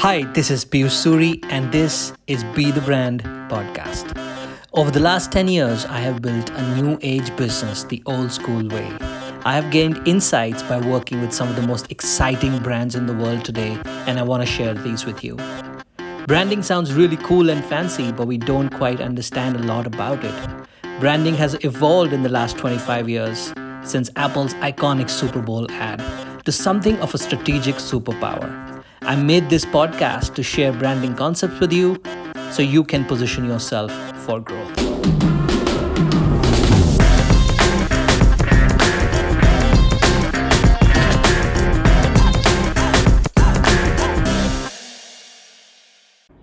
Hi, this is Piyush Suri, and this is Be the Brand podcast. Over the last 10 years, I have built a new age business the old school way. I have gained insights by working with some of the most exciting brands in the world today, and I want to share these with you. Branding sounds really cool and fancy, but we don't quite understand a lot about it. Branding has evolved in the last 25 years, since Apple's iconic Super Bowl ad, to something of a strategic superpower. I made this podcast to share branding concepts with you so you can position yourself for growth.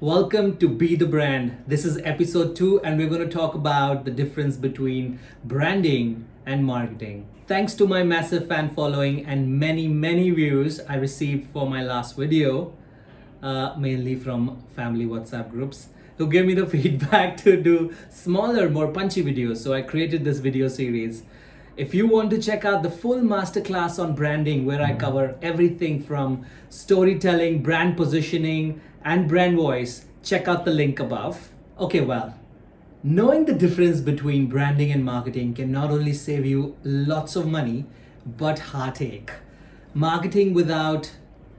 Welcome to Be the Brand. This is episode two, and we're going to talk about the difference between branding and marketing. Thanks to my massive fan following and many, many views I received for my last video, uh, mainly from family WhatsApp groups, who gave me the feedback to do smaller, more punchy videos. So I created this video series. If you want to check out the full masterclass on branding, where I hmm. cover everything from storytelling, brand positioning, and brand voice, check out the link above. Okay, well, knowing the difference between branding and marketing can not only save you lots of money, but heartache. Marketing without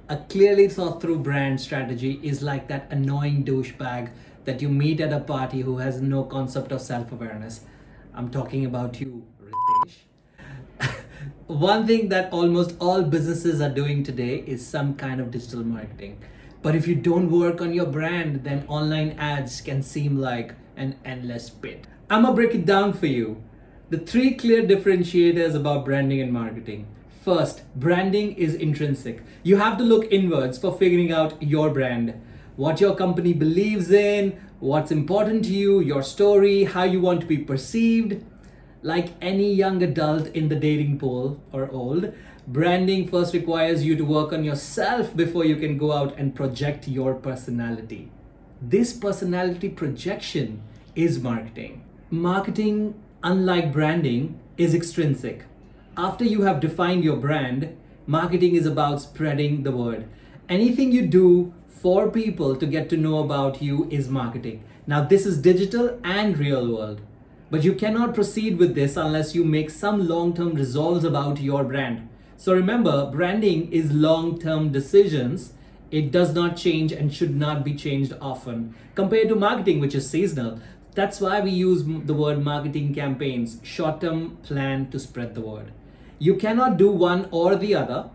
a clearly thought through brand strategy is like that annoying douchebag that you meet at a party who has no concept of self awareness. I'm talking about you. One thing that almost all businesses are doing today is some kind of digital marketing. But if you don't work on your brand, then online ads can seem like an endless pit. I'm gonna break it down for you. The three clear differentiators about branding and marketing. First, branding is intrinsic. You have to look inwards for figuring out your brand, what your company believes in, what's important to you, your story, how you want to be perceived. Like any young adult in the dating pool or old, branding first requires you to work on yourself before you can go out and project your personality. This personality projection is marketing. Marketing, unlike branding, is extrinsic. After you have defined your brand, marketing is about spreading the word. Anything you do for people to get to know about you is marketing. Now, this is digital and real world. But you cannot proceed with this unless you make some long term resolves about your brand. So remember, branding is long term decisions. It does not change and should not be changed often compared to marketing, which is seasonal. That's why we use the word marketing campaigns, short term plan to spread the word. You cannot do one or the other.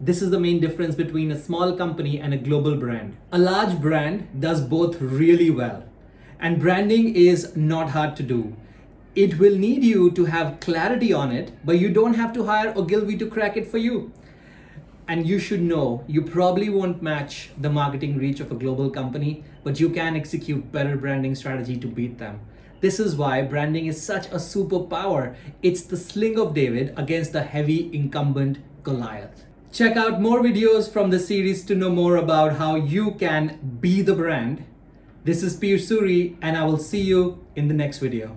This is the main difference between a small company and a global brand. A large brand does both really well. And branding is not hard to do it will need you to have clarity on it, but you don't have to hire Ogilvy to crack it for you. And you should know you probably won't match the marketing reach of a global company, but you can execute better branding strategy to beat them. This is why branding is such a superpower. It's the sling of David against the heavy incumbent Goliath. Check out more videos from the series to know more about how you can be the brand. This is Piyush Suri, and I will see you in the next video.